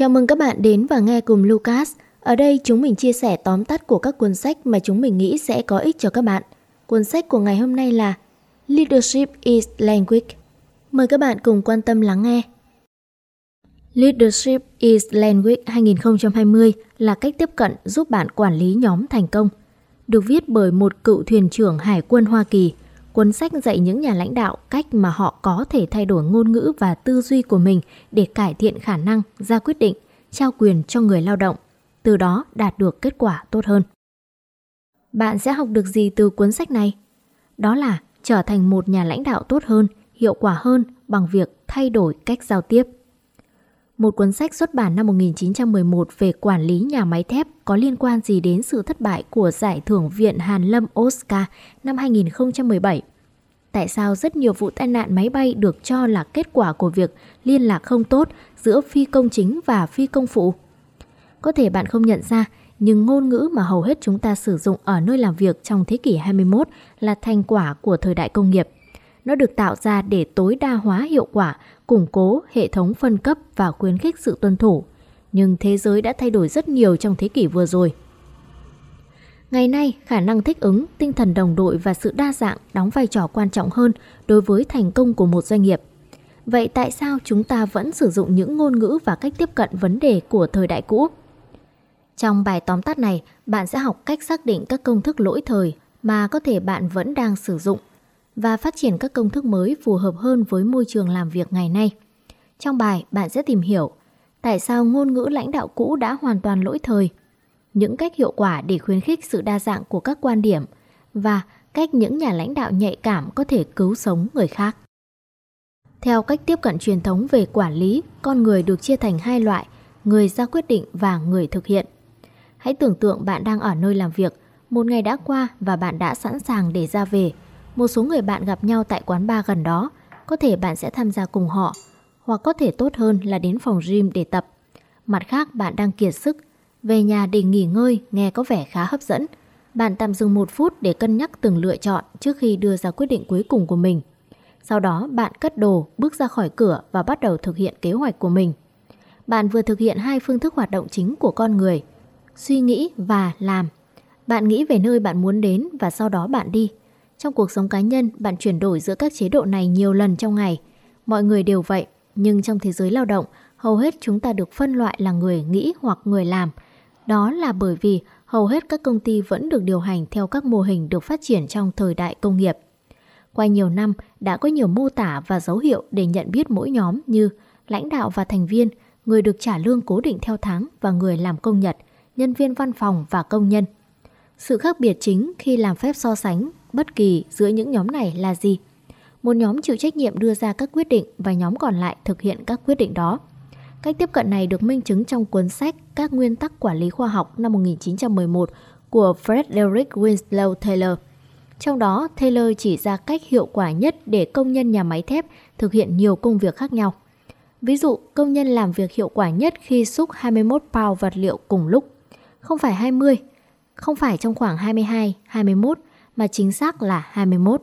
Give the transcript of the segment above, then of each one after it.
Chào mừng các bạn đến và nghe cùng Lucas. Ở đây chúng mình chia sẻ tóm tắt của các cuốn sách mà chúng mình nghĩ sẽ có ích cho các bạn. Cuốn sách của ngày hôm nay là Leadership is Language. Mời các bạn cùng quan tâm lắng nghe. Leadership is Language 2020 là cách tiếp cận giúp bạn quản lý nhóm thành công. Được viết bởi một cựu thuyền trưởng Hải quân Hoa Kỳ, cuốn sách dạy những nhà lãnh đạo cách mà họ có thể thay đổi ngôn ngữ và tư duy của mình để cải thiện khả năng ra quyết định, trao quyền cho người lao động, từ đó đạt được kết quả tốt hơn. Bạn sẽ học được gì từ cuốn sách này? Đó là trở thành một nhà lãnh đạo tốt hơn, hiệu quả hơn bằng việc thay đổi cách giao tiếp. Một cuốn sách xuất bản năm 1911 về quản lý nhà máy thép có liên quan gì đến sự thất bại của giải thưởng Viện Hàn Lâm Oscar năm 2017. Tại sao rất nhiều vụ tai nạn máy bay được cho là kết quả của việc liên lạc không tốt giữa phi công chính và phi công phụ? Có thể bạn không nhận ra, nhưng ngôn ngữ mà hầu hết chúng ta sử dụng ở nơi làm việc trong thế kỷ 21 là thành quả của thời đại công nghiệp. Nó được tạo ra để tối đa hóa hiệu quả, củng cố hệ thống phân cấp và khuyến khích sự tuân thủ. Nhưng thế giới đã thay đổi rất nhiều trong thế kỷ vừa rồi. Ngày nay, khả năng thích ứng, tinh thần đồng đội và sự đa dạng đóng vai trò quan trọng hơn đối với thành công của một doanh nghiệp. Vậy tại sao chúng ta vẫn sử dụng những ngôn ngữ và cách tiếp cận vấn đề của thời đại cũ? Trong bài tóm tắt này, bạn sẽ học cách xác định các công thức lỗi thời mà có thể bạn vẫn đang sử dụng và phát triển các công thức mới phù hợp hơn với môi trường làm việc ngày nay. Trong bài, bạn sẽ tìm hiểu tại sao ngôn ngữ lãnh đạo cũ đã hoàn toàn lỗi thời, những cách hiệu quả để khuyến khích sự đa dạng của các quan điểm và cách những nhà lãnh đạo nhạy cảm có thể cứu sống người khác. Theo cách tiếp cận truyền thống về quản lý, con người được chia thành hai loại, người ra quyết định và người thực hiện. Hãy tưởng tượng bạn đang ở nơi làm việc, một ngày đã qua và bạn đã sẵn sàng để ra về. Một số người bạn gặp nhau tại quán bar gần đó, có thể bạn sẽ tham gia cùng họ, hoặc có thể tốt hơn là đến phòng gym để tập. Mặt khác bạn đang kiệt sức, về nhà để nghỉ ngơi nghe có vẻ khá hấp dẫn. Bạn tạm dừng một phút để cân nhắc từng lựa chọn trước khi đưa ra quyết định cuối cùng của mình. Sau đó bạn cất đồ, bước ra khỏi cửa và bắt đầu thực hiện kế hoạch của mình. Bạn vừa thực hiện hai phương thức hoạt động chính của con người, suy nghĩ và làm. Bạn nghĩ về nơi bạn muốn đến và sau đó bạn đi. Trong cuộc sống cá nhân, bạn chuyển đổi giữa các chế độ này nhiều lần trong ngày. Mọi người đều vậy, nhưng trong thế giới lao động, hầu hết chúng ta được phân loại là người nghĩ hoặc người làm. Đó là bởi vì hầu hết các công ty vẫn được điều hành theo các mô hình được phát triển trong thời đại công nghiệp. Qua nhiều năm, đã có nhiều mô tả và dấu hiệu để nhận biết mỗi nhóm như lãnh đạo và thành viên, người được trả lương cố định theo tháng và người làm công nhật – nhân viên văn phòng và công nhân. Sự khác biệt chính khi làm phép so sánh bất kỳ giữa những nhóm này là gì? Một nhóm chịu trách nhiệm đưa ra các quyết định và nhóm còn lại thực hiện các quyết định đó. Cách tiếp cận này được minh chứng trong cuốn sách Các nguyên tắc quản lý khoa học năm 1911 của Frederick Winslow Taylor. Trong đó, Taylor chỉ ra cách hiệu quả nhất để công nhân nhà máy thép thực hiện nhiều công việc khác nhau. Ví dụ, công nhân làm việc hiệu quả nhất khi xúc 21 pound vật liệu cùng lúc không phải 20, không phải trong khoảng 22, 21 mà chính xác là 21.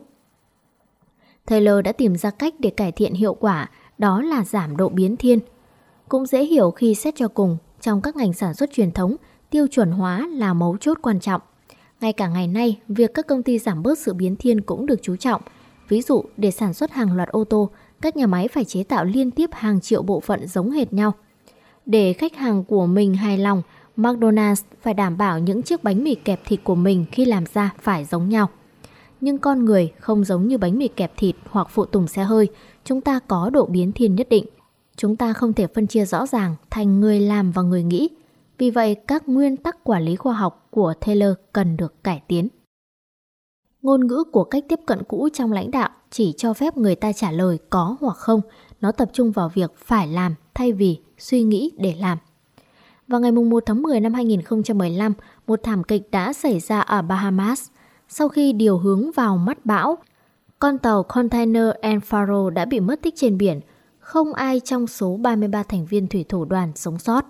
Taylor đã tìm ra cách để cải thiện hiệu quả, đó là giảm độ biến thiên. Cũng dễ hiểu khi xét cho cùng, trong các ngành sản xuất truyền thống, tiêu chuẩn hóa là mấu chốt quan trọng. Ngay cả ngày nay, việc các công ty giảm bớt sự biến thiên cũng được chú trọng. Ví dụ, để sản xuất hàng loạt ô tô, các nhà máy phải chế tạo liên tiếp hàng triệu bộ phận giống hệt nhau. Để khách hàng của mình hài lòng, McDonald's phải đảm bảo những chiếc bánh mì kẹp thịt của mình khi làm ra phải giống nhau. Nhưng con người không giống như bánh mì kẹp thịt hoặc phụ tùng xe hơi, chúng ta có độ biến thiên nhất định. Chúng ta không thể phân chia rõ ràng thành người làm và người nghĩ. Vì vậy, các nguyên tắc quản lý khoa học của Taylor cần được cải tiến. Ngôn ngữ của cách tiếp cận cũ trong lãnh đạo chỉ cho phép người ta trả lời có hoặc không, nó tập trung vào việc phải làm thay vì suy nghĩ để làm. Vào ngày 1 tháng 10 năm 2015, một thảm kịch đã xảy ra ở Bahamas. Sau khi điều hướng vào mắt bão, con tàu container Enfaro đã bị mất tích trên biển. Không ai trong số 33 thành viên thủy thủ đoàn sống sót.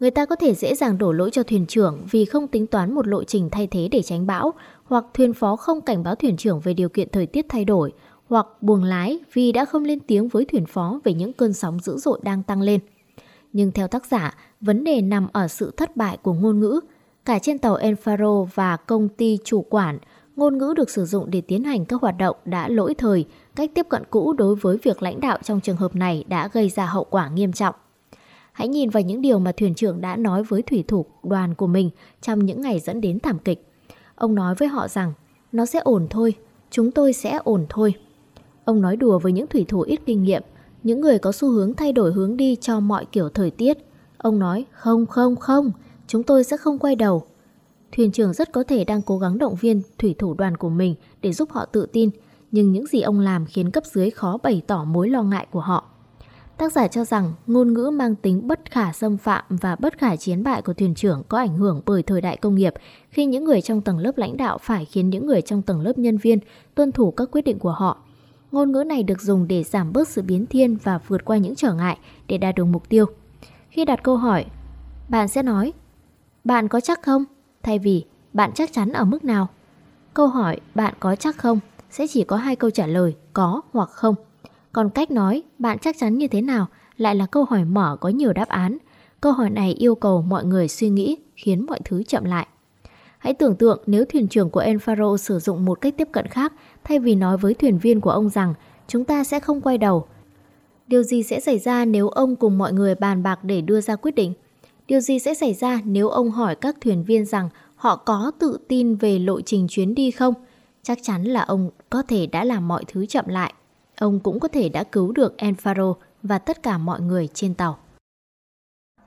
Người ta có thể dễ dàng đổ lỗi cho thuyền trưởng vì không tính toán một lộ trình thay thế để tránh bão, hoặc thuyền phó không cảnh báo thuyền trưởng về điều kiện thời tiết thay đổi, hoặc buồng lái vì đã không lên tiếng với thuyền phó về những cơn sóng dữ dội đang tăng lên. Nhưng theo tác giả, vấn đề nằm ở sự thất bại của ngôn ngữ. Cả trên tàu Enfaro và công ty chủ quản, ngôn ngữ được sử dụng để tiến hành các hoạt động đã lỗi thời, cách tiếp cận cũ đối với việc lãnh đạo trong trường hợp này đã gây ra hậu quả nghiêm trọng. Hãy nhìn vào những điều mà thuyền trưởng đã nói với thủy thủ đoàn của mình trong những ngày dẫn đến thảm kịch. Ông nói với họ rằng, nó sẽ ổn thôi, chúng tôi sẽ ổn thôi. Ông nói đùa với những thủy thủ ít kinh nghiệm, những người có xu hướng thay đổi hướng đi cho mọi kiểu thời tiết. Ông nói, không không không, chúng tôi sẽ không quay đầu. Thuyền trưởng rất có thể đang cố gắng động viên thủy thủ đoàn của mình để giúp họ tự tin, nhưng những gì ông làm khiến cấp dưới khó bày tỏ mối lo ngại của họ. Tác giả cho rằng ngôn ngữ mang tính bất khả xâm phạm và bất khả chiến bại của thuyền trưởng có ảnh hưởng bởi thời đại công nghiệp khi những người trong tầng lớp lãnh đạo phải khiến những người trong tầng lớp nhân viên tuân thủ các quyết định của họ. Ngôn ngữ này được dùng để giảm bớt sự biến thiên và vượt qua những trở ngại để đạt được mục tiêu. Khi đặt câu hỏi, bạn sẽ nói, bạn có chắc không? Thay vì, bạn chắc chắn ở mức nào? Câu hỏi, bạn có chắc không? sẽ chỉ có hai câu trả lời, có hoặc không. Còn cách nói bạn chắc chắn như thế nào lại là câu hỏi mở có nhiều đáp án. Câu hỏi này yêu cầu mọi người suy nghĩ, khiến mọi thứ chậm lại. Hãy tưởng tượng nếu thuyền trưởng của Enfaro sử dụng một cách tiếp cận khác thay vì nói với thuyền viên của ông rằng, chúng ta sẽ không quay đầu. Điều gì sẽ xảy ra nếu ông cùng mọi người bàn bạc để đưa ra quyết định? Điều gì sẽ xảy ra nếu ông hỏi các thuyền viên rằng họ có tự tin về lộ trình chuyến đi không? Chắc chắn là ông có thể đã làm mọi thứ chậm lại. Ông cũng có thể đã cứu được Enfaro và tất cả mọi người trên tàu.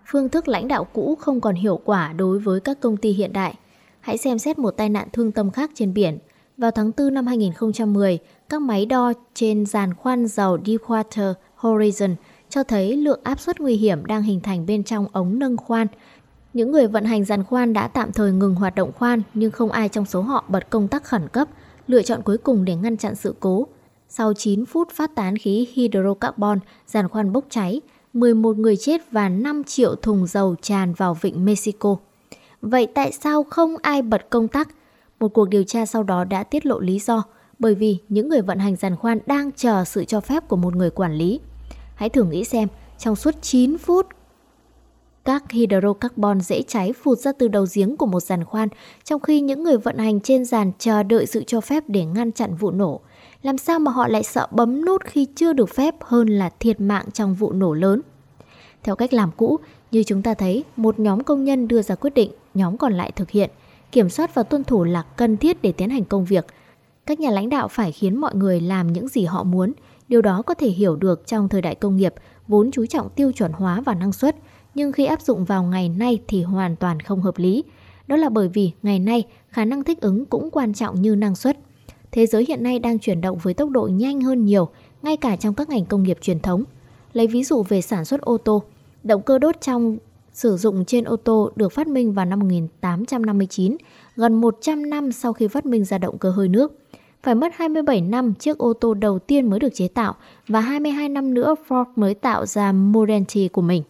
Phương thức lãnh đạo cũ không còn hiệu quả đối với các công ty hiện đại. Hãy xem xét một tai nạn thương tâm khác trên biển. Vào tháng 4 năm 2010, các máy đo trên giàn khoan dầu Deepwater Horizon cho thấy lượng áp suất nguy hiểm đang hình thành bên trong ống nâng khoan. Những người vận hành giàn khoan đã tạm thời ngừng hoạt động khoan nhưng không ai trong số họ bật công tắc khẩn cấp, lựa chọn cuối cùng để ngăn chặn sự cố. Sau 9 phút phát tán khí hydrocarbon, giàn khoan bốc cháy, 11 người chết và 5 triệu thùng dầu tràn vào vịnh Mexico. Vậy tại sao không ai bật công tắc? Một cuộc điều tra sau đó đã tiết lộ lý do, bởi vì những người vận hành giàn khoan đang chờ sự cho phép của một người quản lý. Hãy thử nghĩ xem, trong suốt 9 phút, các hydrocarbon dễ cháy phụt ra từ đầu giếng của một giàn khoan, trong khi những người vận hành trên giàn chờ đợi sự cho phép để ngăn chặn vụ nổ. Làm sao mà họ lại sợ bấm nút khi chưa được phép hơn là thiệt mạng trong vụ nổ lớn? Theo cách làm cũ, như chúng ta thấy, một nhóm công nhân đưa ra quyết định, nhóm còn lại thực hiện. Kiểm soát và tuân thủ là cần thiết để tiến hành công việc. Các nhà lãnh đạo phải khiến mọi người làm những gì họ muốn. Điều đó có thể hiểu được trong thời đại công nghiệp, vốn chú trọng tiêu chuẩn hóa và năng suất, nhưng khi áp dụng vào ngày nay thì hoàn toàn không hợp lý. Đó là bởi vì ngày nay khả năng thích ứng cũng quan trọng như năng suất. Thế giới hiện nay đang chuyển động với tốc độ nhanh hơn nhiều, ngay cả trong các ngành công nghiệp truyền thống. Lấy ví dụ về sản xuất ô tô, động cơ đốt trong sử dụng trên ô tô được phát minh vào năm 1859, gần 100 năm sau khi phát minh ra động cơ hơi nước. Phải mất 27 năm chiếc ô tô đầu tiên mới được chế tạo và 22 năm nữa Ford mới tạo ra Model T của mình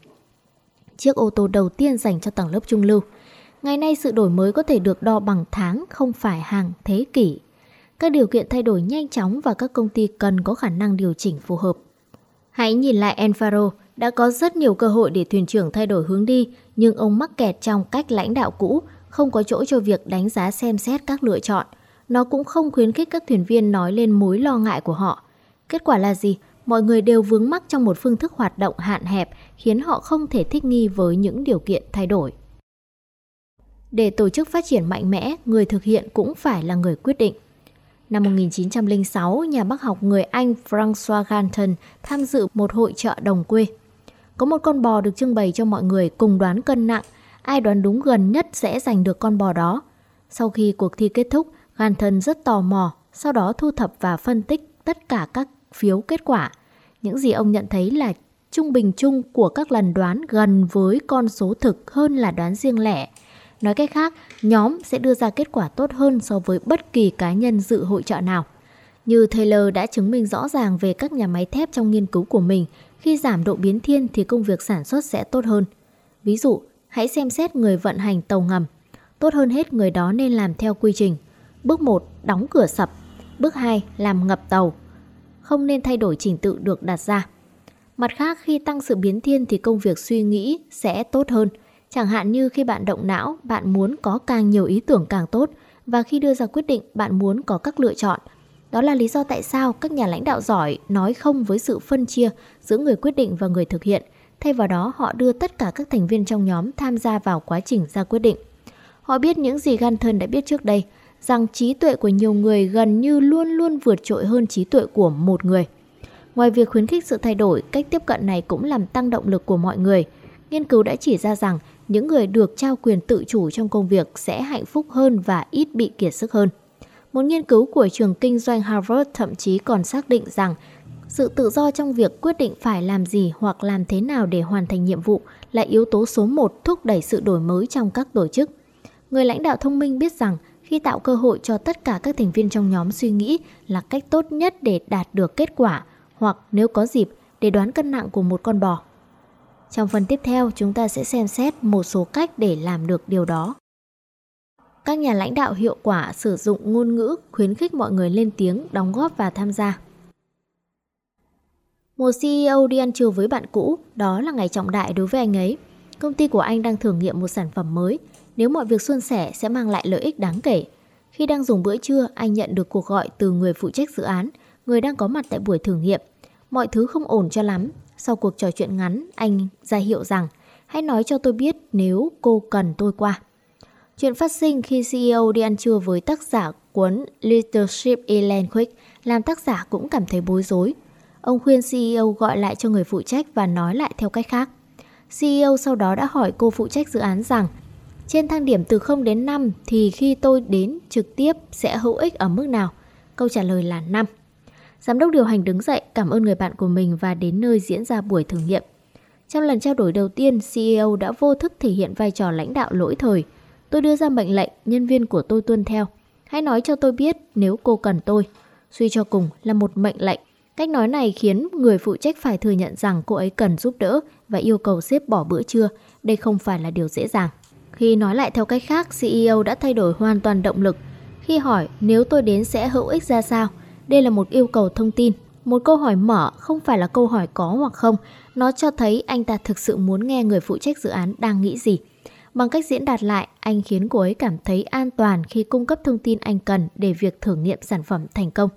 chiếc ô tô đầu tiên dành cho tầng lớp trung lưu. Ngày nay sự đổi mới có thể được đo bằng tháng, không phải hàng thế kỷ. Các điều kiện thay đổi nhanh chóng và các công ty cần có khả năng điều chỉnh phù hợp. Hãy nhìn lại Enfaro, đã có rất nhiều cơ hội để thuyền trưởng thay đổi hướng đi, nhưng ông mắc kẹt trong cách lãnh đạo cũ, không có chỗ cho việc đánh giá xem xét các lựa chọn. Nó cũng không khuyến khích các thuyền viên nói lên mối lo ngại của họ. Kết quả là gì? mọi người đều vướng mắc trong một phương thức hoạt động hạn hẹp khiến họ không thể thích nghi với những điều kiện thay đổi. Để tổ chức phát triển mạnh mẽ, người thực hiện cũng phải là người quyết định. Năm 1906, nhà bác học người Anh François Galton tham dự một hội trợ đồng quê. Có một con bò được trưng bày cho mọi người cùng đoán cân nặng, ai đoán đúng gần nhất sẽ giành được con bò đó. Sau khi cuộc thi kết thúc, Galton rất tò mò, sau đó thu thập và phân tích tất cả các phiếu kết quả. Những gì ông nhận thấy là trung bình chung của các lần đoán gần với con số thực hơn là đoán riêng lẻ. Nói cách khác, nhóm sẽ đưa ra kết quả tốt hơn so với bất kỳ cá nhân dự hội trợ nào. Như Taylor đã chứng minh rõ ràng về các nhà máy thép trong nghiên cứu của mình, khi giảm độ biến thiên thì công việc sản xuất sẽ tốt hơn. Ví dụ, hãy xem xét người vận hành tàu ngầm. Tốt hơn hết người đó nên làm theo quy trình. Bước 1, đóng cửa sập. Bước 2, làm ngập tàu không nên thay đổi trình tự được đặt ra. Mặt khác khi tăng sự biến thiên thì công việc suy nghĩ sẽ tốt hơn. Chẳng hạn như khi bạn động não, bạn muốn có càng nhiều ý tưởng càng tốt và khi đưa ra quyết định bạn muốn có các lựa chọn. Đó là lý do tại sao các nhà lãnh đạo giỏi nói không với sự phân chia giữa người quyết định và người thực hiện. Thay vào đó, họ đưa tất cả các thành viên trong nhóm tham gia vào quá trình ra quyết định. Họ biết những gì Ganton đã biết trước đây, rằng trí tuệ của nhiều người gần như luôn luôn vượt trội hơn trí tuệ của một người. Ngoài việc khuyến khích sự thay đổi, cách tiếp cận này cũng làm tăng động lực của mọi người. Nghiên cứu đã chỉ ra rằng những người được trao quyền tự chủ trong công việc sẽ hạnh phúc hơn và ít bị kiệt sức hơn. Một nghiên cứu của trường kinh doanh Harvard thậm chí còn xác định rằng sự tự do trong việc quyết định phải làm gì hoặc làm thế nào để hoàn thành nhiệm vụ là yếu tố số một thúc đẩy sự đổi mới trong các tổ chức. Người lãnh đạo thông minh biết rằng khi tạo cơ hội cho tất cả các thành viên trong nhóm suy nghĩ là cách tốt nhất để đạt được kết quả hoặc nếu có dịp để đoán cân nặng của một con bò. Trong phần tiếp theo, chúng ta sẽ xem xét một số cách để làm được điều đó. Các nhà lãnh đạo hiệu quả sử dụng ngôn ngữ khuyến khích mọi người lên tiếng, đóng góp và tham gia. Một CEO đi ăn trưa với bạn cũ, đó là ngày trọng đại đối với anh ấy. Công ty của anh đang thử nghiệm một sản phẩm mới, nếu mọi việc suôn sẻ sẽ mang lại lợi ích đáng kể. Khi đang dùng bữa trưa, anh nhận được cuộc gọi từ người phụ trách dự án, người đang có mặt tại buổi thử nghiệm. Mọi thứ không ổn cho lắm. Sau cuộc trò chuyện ngắn, anh ra hiệu rằng hãy nói cho tôi biết nếu cô cần tôi qua. Chuyện phát sinh khi CEO đi ăn trưa với tác giả cuốn Leadership Ellen Quick làm tác giả cũng cảm thấy bối rối. Ông khuyên CEO gọi lại cho người phụ trách và nói lại theo cách khác. CEO sau đó đã hỏi cô phụ trách dự án rằng trên thang điểm từ 0 đến 5 thì khi tôi đến trực tiếp sẽ hữu ích ở mức nào? Câu trả lời là 5. Giám đốc điều hành đứng dậy cảm ơn người bạn của mình và đến nơi diễn ra buổi thử nghiệm. Trong lần trao đổi đầu tiên, CEO đã vô thức thể hiện vai trò lãnh đạo lỗi thời. Tôi đưa ra mệnh lệnh, nhân viên của tôi tuân theo. Hãy nói cho tôi biết nếu cô cần tôi. Suy cho cùng là một mệnh lệnh. Cách nói này khiến người phụ trách phải thừa nhận rằng cô ấy cần giúp đỡ và yêu cầu sếp bỏ bữa trưa. Đây không phải là điều dễ dàng. Khi nói lại theo cách khác, CEO đã thay đổi hoàn toàn động lực. Khi hỏi nếu tôi đến sẽ hữu ích ra sao, đây là một yêu cầu thông tin. Một câu hỏi mở không phải là câu hỏi có hoặc không, nó cho thấy anh ta thực sự muốn nghe người phụ trách dự án đang nghĩ gì. Bằng cách diễn đạt lại, anh khiến cô ấy cảm thấy an toàn khi cung cấp thông tin anh cần để việc thử nghiệm sản phẩm thành công.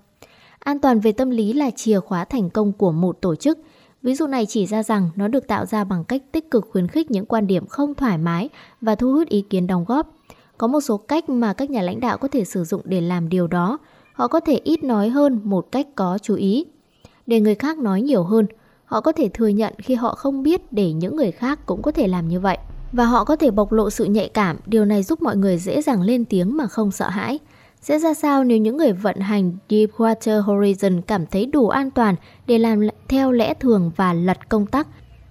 An toàn về tâm lý là chìa khóa thành công của một tổ chức. Ví dụ này chỉ ra rằng nó được tạo ra bằng cách tích cực khuyến khích những quan điểm không thoải mái và thu hút ý kiến đóng góp. Có một số cách mà các nhà lãnh đạo có thể sử dụng để làm điều đó. Họ có thể ít nói hơn một cách có chú ý. Để người khác nói nhiều hơn, họ có thể thừa nhận khi họ không biết để những người khác cũng có thể làm như vậy. Và họ có thể bộc lộ sự nhạy cảm, điều này giúp mọi người dễ dàng lên tiếng mà không sợ hãi. Sẽ ra sao nếu những người vận hành Deepwater Horizon cảm thấy đủ an toàn để làm theo lẽ thường và lật công tắc,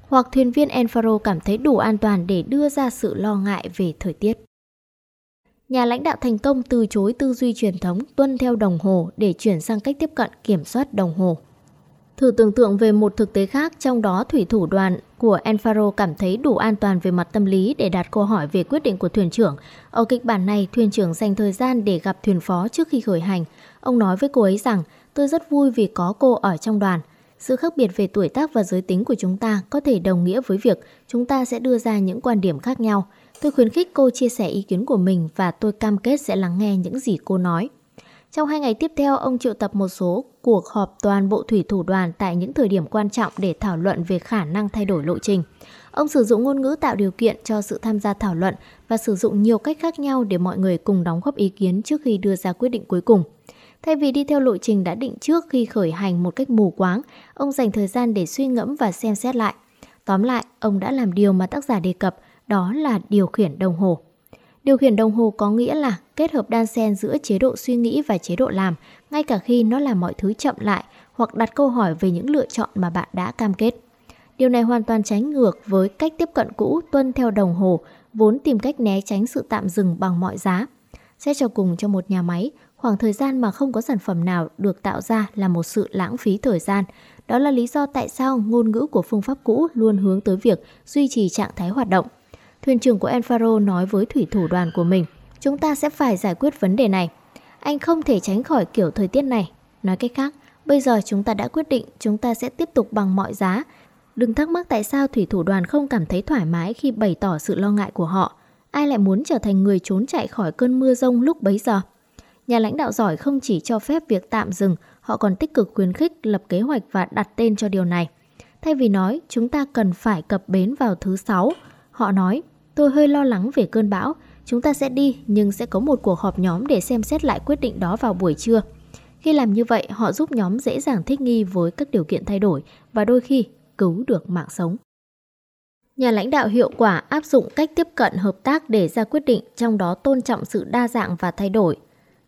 hoặc thuyền viên Enfaro cảm thấy đủ an toàn để đưa ra sự lo ngại về thời tiết. Nhà lãnh đạo thành công từ chối tư duy truyền thống tuân theo đồng hồ để chuyển sang cách tiếp cận kiểm soát đồng hồ. Thử tưởng tượng về một thực tế khác, trong đó thủy thủ đoàn của Enfaro cảm thấy đủ an toàn về mặt tâm lý để đặt câu hỏi về quyết định của thuyền trưởng. Ở kịch bản này, thuyền trưởng dành thời gian để gặp thuyền phó trước khi khởi hành. Ông nói với cô ấy rằng, tôi rất vui vì có cô ở trong đoàn. Sự khác biệt về tuổi tác và giới tính của chúng ta có thể đồng nghĩa với việc chúng ta sẽ đưa ra những quan điểm khác nhau. Tôi khuyến khích cô chia sẻ ý kiến của mình và tôi cam kết sẽ lắng nghe những gì cô nói. Trong hai ngày tiếp theo, ông triệu tập một số cuộc họp toàn bộ thủy thủ đoàn tại những thời điểm quan trọng để thảo luận về khả năng thay đổi lộ trình. Ông sử dụng ngôn ngữ tạo điều kiện cho sự tham gia thảo luận và sử dụng nhiều cách khác nhau để mọi người cùng đóng góp ý kiến trước khi đưa ra quyết định cuối cùng. Thay vì đi theo lộ trình đã định trước khi khởi hành một cách mù quáng, ông dành thời gian để suy ngẫm và xem xét lại. Tóm lại, ông đã làm điều mà tác giả đề cập, đó là điều khiển đồng hồ. Điều khiển đồng hồ có nghĩa là kết hợp đan xen giữa chế độ suy nghĩ và chế độ làm, ngay cả khi nó làm mọi thứ chậm lại hoặc đặt câu hỏi về những lựa chọn mà bạn đã cam kết. Điều này hoàn toàn trái ngược với cách tiếp cận cũ tuân theo đồng hồ, vốn tìm cách né tránh sự tạm dừng bằng mọi giá. Xét cho cùng cho một nhà máy, khoảng thời gian mà không có sản phẩm nào được tạo ra là một sự lãng phí thời gian. Đó là lý do tại sao ngôn ngữ của phương pháp cũ luôn hướng tới việc duy trì trạng thái hoạt động. Thuyền trưởng của Enfaro nói với thủy thủ đoàn của mình, chúng ta sẽ phải giải quyết vấn đề này. Anh không thể tránh khỏi kiểu thời tiết này. Nói cách khác, bây giờ chúng ta đã quyết định chúng ta sẽ tiếp tục bằng mọi giá Đừng thắc mắc tại sao thủy thủ đoàn không cảm thấy thoải mái khi bày tỏ sự lo ngại của họ. Ai lại muốn trở thành người trốn chạy khỏi cơn mưa rông lúc bấy giờ? Nhà lãnh đạo giỏi không chỉ cho phép việc tạm dừng, họ còn tích cực khuyến khích lập kế hoạch và đặt tên cho điều này. Thay vì nói chúng ta cần phải cập bến vào thứ sáu, họ nói tôi hơi lo lắng về cơn bão, chúng ta sẽ đi nhưng sẽ có một cuộc họp nhóm để xem xét lại quyết định đó vào buổi trưa. Khi làm như vậy, họ giúp nhóm dễ dàng thích nghi với các điều kiện thay đổi và đôi khi cứu được mạng sống. Nhà lãnh đạo hiệu quả áp dụng cách tiếp cận hợp tác để ra quyết định, trong đó tôn trọng sự đa dạng và thay đổi.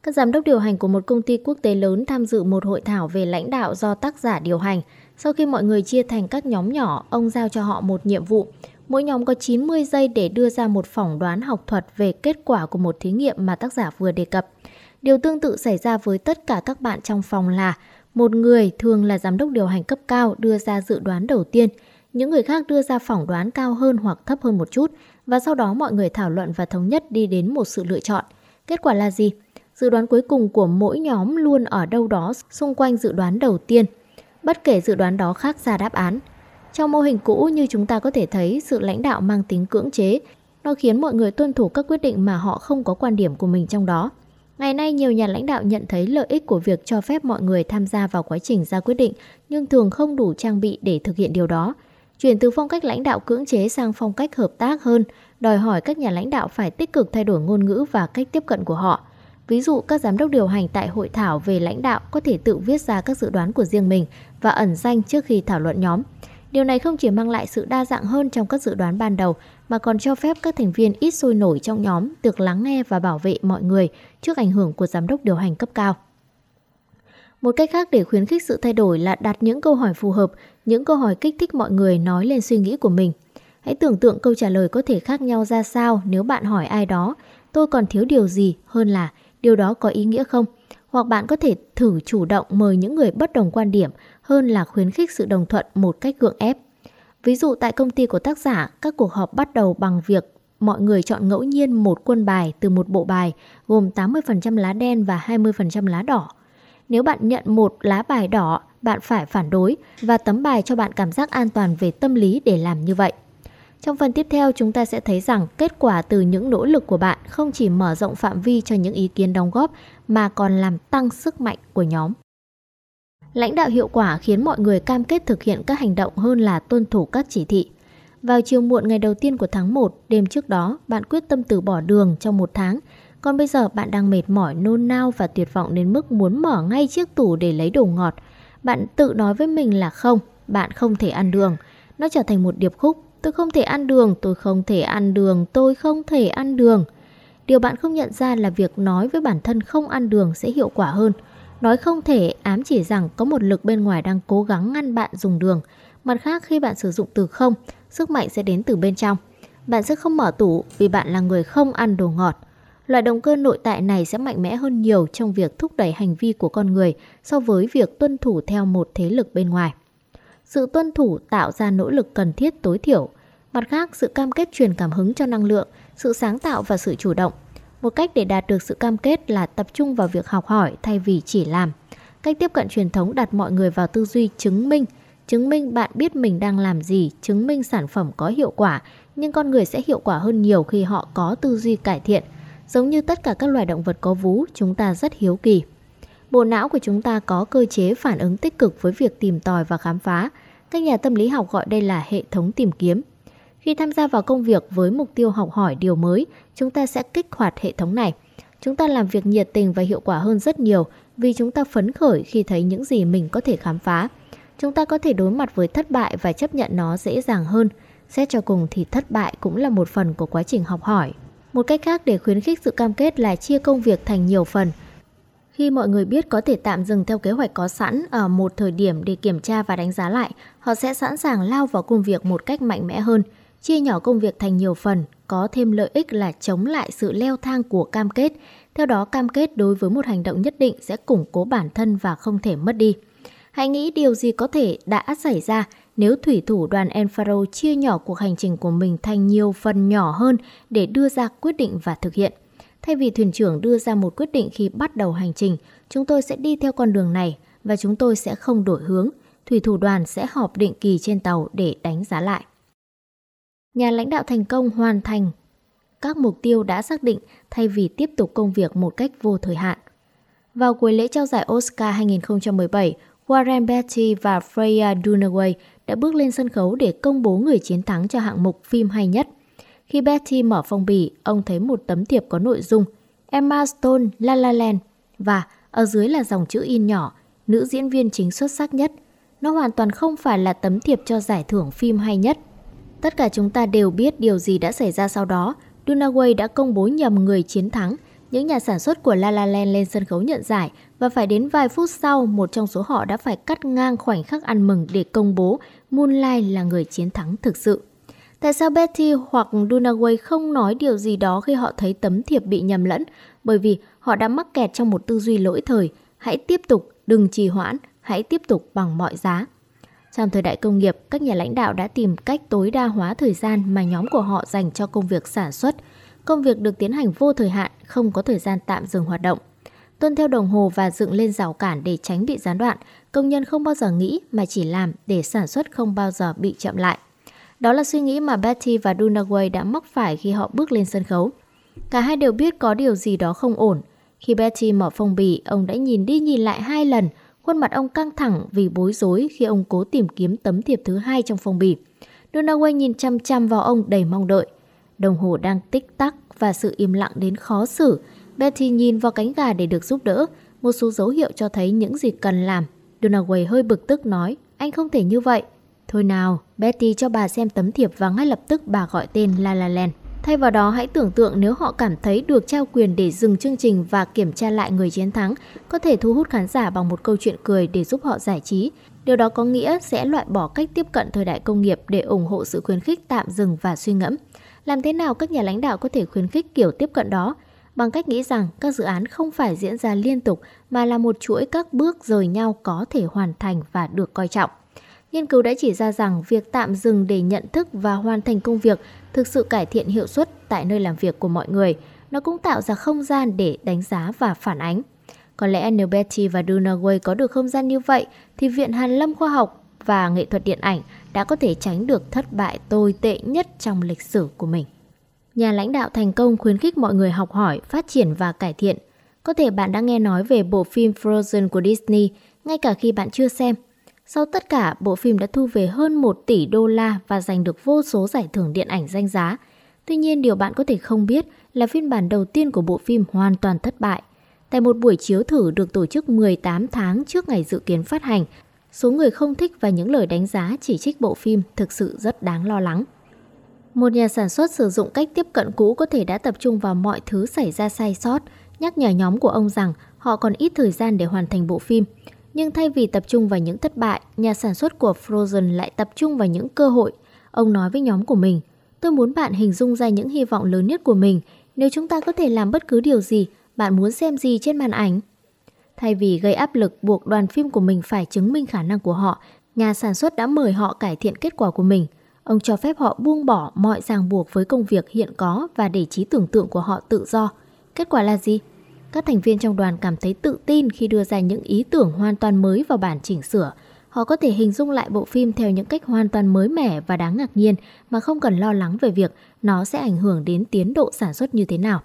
Các giám đốc điều hành của một công ty quốc tế lớn tham dự một hội thảo về lãnh đạo do tác giả điều hành. Sau khi mọi người chia thành các nhóm nhỏ, ông giao cho họ một nhiệm vụ. Mỗi nhóm có 90 giây để đưa ra một phỏng đoán học thuật về kết quả của một thí nghiệm mà tác giả vừa đề cập. Điều tương tự xảy ra với tất cả các bạn trong phòng là một người thường là giám đốc điều hành cấp cao đưa ra dự đoán đầu tiên, những người khác đưa ra phỏng đoán cao hơn hoặc thấp hơn một chút và sau đó mọi người thảo luận và thống nhất đi đến một sự lựa chọn. Kết quả là gì? Dự đoán cuối cùng của mỗi nhóm luôn ở đâu đó xung quanh dự đoán đầu tiên, bất kể dự đoán đó khác ra đáp án. Trong mô hình cũ như chúng ta có thể thấy sự lãnh đạo mang tính cưỡng chế, nó khiến mọi người tuân thủ các quyết định mà họ không có quan điểm của mình trong đó. Ngày nay, nhiều nhà lãnh đạo nhận thấy lợi ích của việc cho phép mọi người tham gia vào quá trình ra quyết định, nhưng thường không đủ trang bị để thực hiện điều đó. Chuyển từ phong cách lãnh đạo cưỡng chế sang phong cách hợp tác hơn, đòi hỏi các nhà lãnh đạo phải tích cực thay đổi ngôn ngữ và cách tiếp cận của họ. Ví dụ, các giám đốc điều hành tại hội thảo về lãnh đạo có thể tự viết ra các dự đoán của riêng mình và ẩn danh trước khi thảo luận nhóm. Điều này không chỉ mang lại sự đa dạng hơn trong các dự đoán ban đầu mà còn cho phép các thành viên ít sôi nổi trong nhóm được lắng nghe và bảo vệ mọi người trước ảnh hưởng của giám đốc điều hành cấp cao. Một cách khác để khuyến khích sự thay đổi là đặt những câu hỏi phù hợp, những câu hỏi kích thích mọi người nói lên suy nghĩ của mình. Hãy tưởng tượng câu trả lời có thể khác nhau ra sao nếu bạn hỏi ai đó, tôi còn thiếu điều gì hơn là điều đó có ý nghĩa không? Hoặc bạn có thể thử chủ động mời những người bất đồng quan điểm hơn là khuyến khích sự đồng thuận một cách gượng ép. Ví dụ tại công ty của tác giả, các cuộc họp bắt đầu bằng việc mọi người chọn ngẫu nhiên một quân bài từ một bộ bài gồm 80% lá đen và 20% lá đỏ. Nếu bạn nhận một lá bài đỏ, bạn phải phản đối và tấm bài cho bạn cảm giác an toàn về tâm lý để làm như vậy. Trong phần tiếp theo, chúng ta sẽ thấy rằng kết quả từ những nỗ lực của bạn không chỉ mở rộng phạm vi cho những ý kiến đóng góp mà còn làm tăng sức mạnh của nhóm. Lãnh đạo hiệu quả khiến mọi người cam kết thực hiện các hành động hơn là tuân thủ các chỉ thị. Vào chiều muộn ngày đầu tiên của tháng 1, đêm trước đó, bạn quyết tâm từ bỏ đường trong một tháng. Còn bây giờ bạn đang mệt mỏi, nôn nao và tuyệt vọng đến mức muốn mở ngay chiếc tủ để lấy đồ ngọt. Bạn tự nói với mình là không, bạn không thể ăn đường. Nó trở thành một điệp khúc. Tôi không thể ăn đường, tôi không thể ăn đường, tôi không thể ăn đường. Điều bạn không nhận ra là việc nói với bản thân không ăn đường sẽ hiệu quả hơn – Nói không thể ám chỉ rằng có một lực bên ngoài đang cố gắng ngăn bạn dùng đường. Mặt khác khi bạn sử dụng từ không, sức mạnh sẽ đến từ bên trong. Bạn sẽ không mở tủ vì bạn là người không ăn đồ ngọt. Loại động cơ nội tại này sẽ mạnh mẽ hơn nhiều trong việc thúc đẩy hành vi của con người so với việc tuân thủ theo một thế lực bên ngoài. Sự tuân thủ tạo ra nỗ lực cần thiết tối thiểu. Mặt khác, sự cam kết truyền cảm hứng cho năng lượng, sự sáng tạo và sự chủ động một cách để đạt được sự cam kết là tập trung vào việc học hỏi thay vì chỉ làm. Cách tiếp cận truyền thống đặt mọi người vào tư duy chứng minh, chứng minh bạn biết mình đang làm gì, chứng minh sản phẩm có hiệu quả, nhưng con người sẽ hiệu quả hơn nhiều khi họ có tư duy cải thiện. Giống như tất cả các loài động vật có vú, chúng ta rất hiếu kỳ. Bộ não của chúng ta có cơ chế phản ứng tích cực với việc tìm tòi và khám phá. Các nhà tâm lý học gọi đây là hệ thống tìm kiếm. Khi tham gia vào công việc với mục tiêu học hỏi điều mới, chúng ta sẽ kích hoạt hệ thống này. Chúng ta làm việc nhiệt tình và hiệu quả hơn rất nhiều vì chúng ta phấn khởi khi thấy những gì mình có thể khám phá. Chúng ta có thể đối mặt với thất bại và chấp nhận nó dễ dàng hơn. Xét cho cùng thì thất bại cũng là một phần của quá trình học hỏi. Một cách khác để khuyến khích sự cam kết là chia công việc thành nhiều phần. Khi mọi người biết có thể tạm dừng theo kế hoạch có sẵn ở một thời điểm để kiểm tra và đánh giá lại, họ sẽ sẵn sàng lao vào công việc một cách mạnh mẽ hơn – Chia nhỏ công việc thành nhiều phần có thêm lợi ích là chống lại sự leo thang của cam kết. Theo đó, cam kết đối với một hành động nhất định sẽ củng cố bản thân và không thể mất đi. Hãy nghĩ điều gì có thể đã xảy ra nếu thủy thủ đoàn Enfaro chia nhỏ cuộc hành trình của mình thành nhiều phần nhỏ hơn để đưa ra quyết định và thực hiện. Thay vì thuyền trưởng đưa ra một quyết định khi bắt đầu hành trình, chúng tôi sẽ đi theo con đường này và chúng tôi sẽ không đổi hướng. thủy thủ đoàn sẽ họp định kỳ trên tàu để đánh giá lại. Nhà lãnh đạo thành công hoàn thành các mục tiêu đã xác định thay vì tiếp tục công việc một cách vô thời hạn. Vào cuối lễ trao giải Oscar 2017, Warren Beatty và Freya Dunaway đã bước lên sân khấu để công bố người chiến thắng cho hạng mục phim hay nhất. Khi Beatty mở phong bì, ông thấy một tấm thiệp có nội dung Emma Stone La La Land và ở dưới là dòng chữ in nhỏ nữ diễn viên chính xuất sắc nhất. Nó hoàn toàn không phải là tấm thiệp cho giải thưởng phim hay nhất. Tất cả chúng ta đều biết điều gì đã xảy ra sau đó. Dunaway đã công bố nhầm người chiến thắng. Những nhà sản xuất của La La Land lên sân khấu nhận giải và phải đến vài phút sau, một trong số họ đã phải cắt ngang khoảnh khắc ăn mừng để công bố Moonlight là người chiến thắng thực sự. Tại sao Betty hoặc Dunaway không nói điều gì đó khi họ thấy tấm thiệp bị nhầm lẫn? Bởi vì họ đã mắc kẹt trong một tư duy lỗi thời. Hãy tiếp tục, đừng trì hoãn, hãy tiếp tục bằng mọi giá. Trong thời đại công nghiệp, các nhà lãnh đạo đã tìm cách tối đa hóa thời gian mà nhóm của họ dành cho công việc sản xuất. Công việc được tiến hành vô thời hạn, không có thời gian tạm dừng hoạt động. Tuân theo đồng hồ và dựng lên rào cản để tránh bị gián đoạn, công nhân không bao giờ nghĩ mà chỉ làm để sản xuất không bao giờ bị chậm lại. Đó là suy nghĩ mà Betty và Dunaway đã mắc phải khi họ bước lên sân khấu. Cả hai đều biết có điều gì đó không ổn. Khi Betty mở phong bì, ông đã nhìn đi nhìn lại hai lần, khuôn mặt ông căng thẳng vì bối rối khi ông cố tìm kiếm tấm thiệp thứ hai trong phong bì. Dunaway nhìn chăm chăm vào ông đầy mong đợi. Đồng hồ đang tích tắc và sự im lặng đến khó xử. Betty nhìn vào cánh gà để được giúp đỡ, một số dấu hiệu cho thấy những gì cần làm. Dunaway hơi bực tức nói, anh không thể như vậy. Thôi nào, Betty cho bà xem tấm thiệp và ngay lập tức bà gọi tên La La Land. Thay vào đó hãy tưởng tượng nếu họ cảm thấy được trao quyền để dừng chương trình và kiểm tra lại người chiến thắng, có thể thu hút khán giả bằng một câu chuyện cười để giúp họ giải trí. Điều đó có nghĩa sẽ loại bỏ cách tiếp cận thời đại công nghiệp để ủng hộ sự khuyến khích tạm dừng và suy ngẫm. Làm thế nào các nhà lãnh đạo có thể khuyến khích kiểu tiếp cận đó? Bằng cách nghĩ rằng các dự án không phải diễn ra liên tục mà là một chuỗi các bước rời nhau có thể hoàn thành và được coi trọng. Nghiên cứu đã chỉ ra rằng việc tạm dừng để nhận thức và hoàn thành công việc thực sự cải thiện hiệu suất tại nơi làm việc của mọi người. Nó cũng tạo ra không gian để đánh giá và phản ánh. Có lẽ nếu Betty và Dunaway có được không gian như vậy, thì Viện Hàn Lâm Khoa học và Nghệ thuật Điện ảnh đã có thể tránh được thất bại tồi tệ nhất trong lịch sử của mình. Nhà lãnh đạo thành công khuyến khích mọi người học hỏi, phát triển và cải thiện. Có thể bạn đã nghe nói về bộ phim Frozen của Disney, ngay cả khi bạn chưa xem – sau tất cả, bộ phim đã thu về hơn 1 tỷ đô la và giành được vô số giải thưởng điện ảnh danh giá. Tuy nhiên, điều bạn có thể không biết là phiên bản đầu tiên của bộ phim hoàn toàn thất bại. Tại một buổi chiếu thử được tổ chức 18 tháng trước ngày dự kiến phát hành, số người không thích và những lời đánh giá chỉ trích bộ phim thực sự rất đáng lo lắng. Một nhà sản xuất sử dụng cách tiếp cận cũ có thể đã tập trung vào mọi thứ xảy ra sai sót, nhắc nhở nhóm của ông rằng họ còn ít thời gian để hoàn thành bộ phim. Nhưng thay vì tập trung vào những thất bại, nhà sản xuất của Frozen lại tập trung vào những cơ hội. Ông nói với nhóm của mình, tôi muốn bạn hình dung ra những hy vọng lớn nhất của mình. Nếu chúng ta có thể làm bất cứ điều gì, bạn muốn xem gì trên màn ảnh? Thay vì gây áp lực buộc đoàn phim của mình phải chứng minh khả năng của họ, nhà sản xuất đã mời họ cải thiện kết quả của mình. Ông cho phép họ buông bỏ mọi ràng buộc với công việc hiện có và để trí tưởng tượng của họ tự do. Kết quả là gì? Các thành viên trong đoàn cảm thấy tự tin khi đưa ra những ý tưởng hoàn toàn mới vào bản chỉnh sửa. Họ có thể hình dung lại bộ phim theo những cách hoàn toàn mới mẻ và đáng ngạc nhiên mà không cần lo lắng về việc nó sẽ ảnh hưởng đến tiến độ sản xuất như thế nào.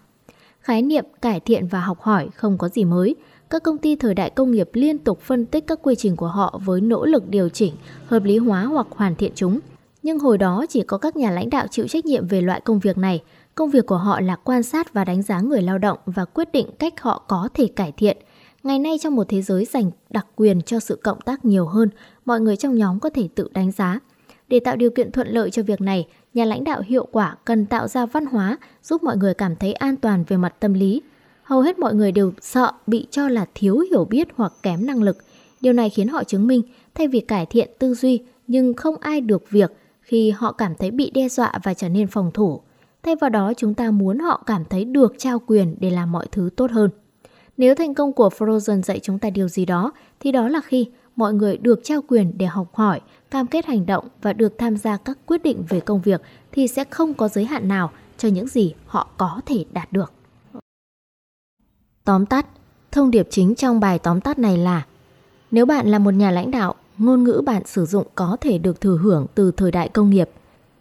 Khái niệm cải thiện và học hỏi không có gì mới. Các công ty thời đại công nghiệp liên tục phân tích các quy trình của họ với nỗ lực điều chỉnh, hợp lý hóa hoặc hoàn thiện chúng. Nhưng hồi đó chỉ có các nhà lãnh đạo chịu trách nhiệm về loại công việc này, Công việc của họ là quan sát và đánh giá người lao động và quyết định cách họ có thể cải thiện. Ngày nay trong một thế giới dành đặc quyền cho sự cộng tác nhiều hơn, mọi người trong nhóm có thể tự đánh giá. Để tạo điều kiện thuận lợi cho việc này, nhà lãnh đạo hiệu quả cần tạo ra văn hóa giúp mọi người cảm thấy an toàn về mặt tâm lý. Hầu hết mọi người đều sợ bị cho là thiếu hiểu biết hoặc kém năng lực. Điều này khiến họ chứng minh thay vì cải thiện tư duy nhưng không ai được việc khi họ cảm thấy bị đe dọa và trở nên phòng thủ. Thay vào đó chúng ta muốn họ cảm thấy được trao quyền để làm mọi thứ tốt hơn. Nếu thành công của Frozen dạy chúng ta điều gì đó, thì đó là khi mọi người được trao quyền để học hỏi, cam kết hành động và được tham gia các quyết định về công việc thì sẽ không có giới hạn nào cho những gì họ có thể đạt được. Tóm tắt, thông điệp chính trong bài tóm tắt này là nếu bạn là một nhà lãnh đạo, ngôn ngữ bạn sử dụng có thể được thừa hưởng từ thời đại công nghiệp,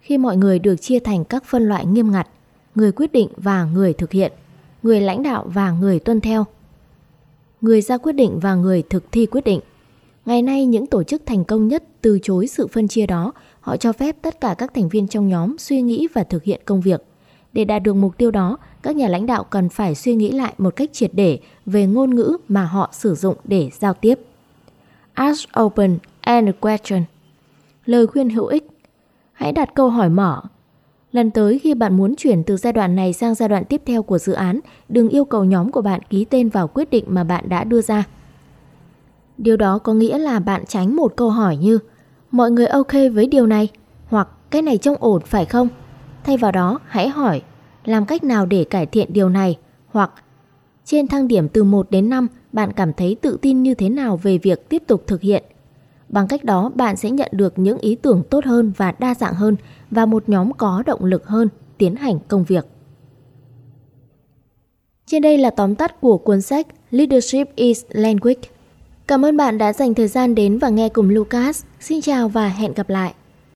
khi mọi người được chia thành các phân loại nghiêm ngặt, người quyết định và người thực hiện, người lãnh đạo và người tuân theo, người ra quyết định và người thực thi quyết định. Ngày nay, những tổ chức thành công nhất từ chối sự phân chia đó, họ cho phép tất cả các thành viên trong nhóm suy nghĩ và thực hiện công việc. Để đạt được mục tiêu đó, các nhà lãnh đạo cần phải suy nghĩ lại một cách triệt để về ngôn ngữ mà họ sử dụng để giao tiếp. Ask open and question. Lời khuyên hữu ích. Hãy đặt câu hỏi mở. Lần tới khi bạn muốn chuyển từ giai đoạn này sang giai đoạn tiếp theo của dự án, đừng yêu cầu nhóm của bạn ký tên vào quyết định mà bạn đã đưa ra. Điều đó có nghĩa là bạn tránh một câu hỏi như Mọi người ok với điều này? Hoặc cái này trông ổn phải không? Thay vào đó, hãy hỏi làm cách nào để cải thiện điều này? Hoặc trên thang điểm từ 1 đến 5, bạn cảm thấy tự tin như thế nào về việc tiếp tục thực hiện? Bằng cách đó, bạn sẽ nhận được những ý tưởng tốt hơn và đa dạng hơn và một nhóm có động lực hơn tiến hành công việc. Trên đây là tóm tắt của cuốn sách Leadership is Language. Cảm ơn bạn đã dành thời gian đến và nghe cùng Lucas. Xin chào và hẹn gặp lại.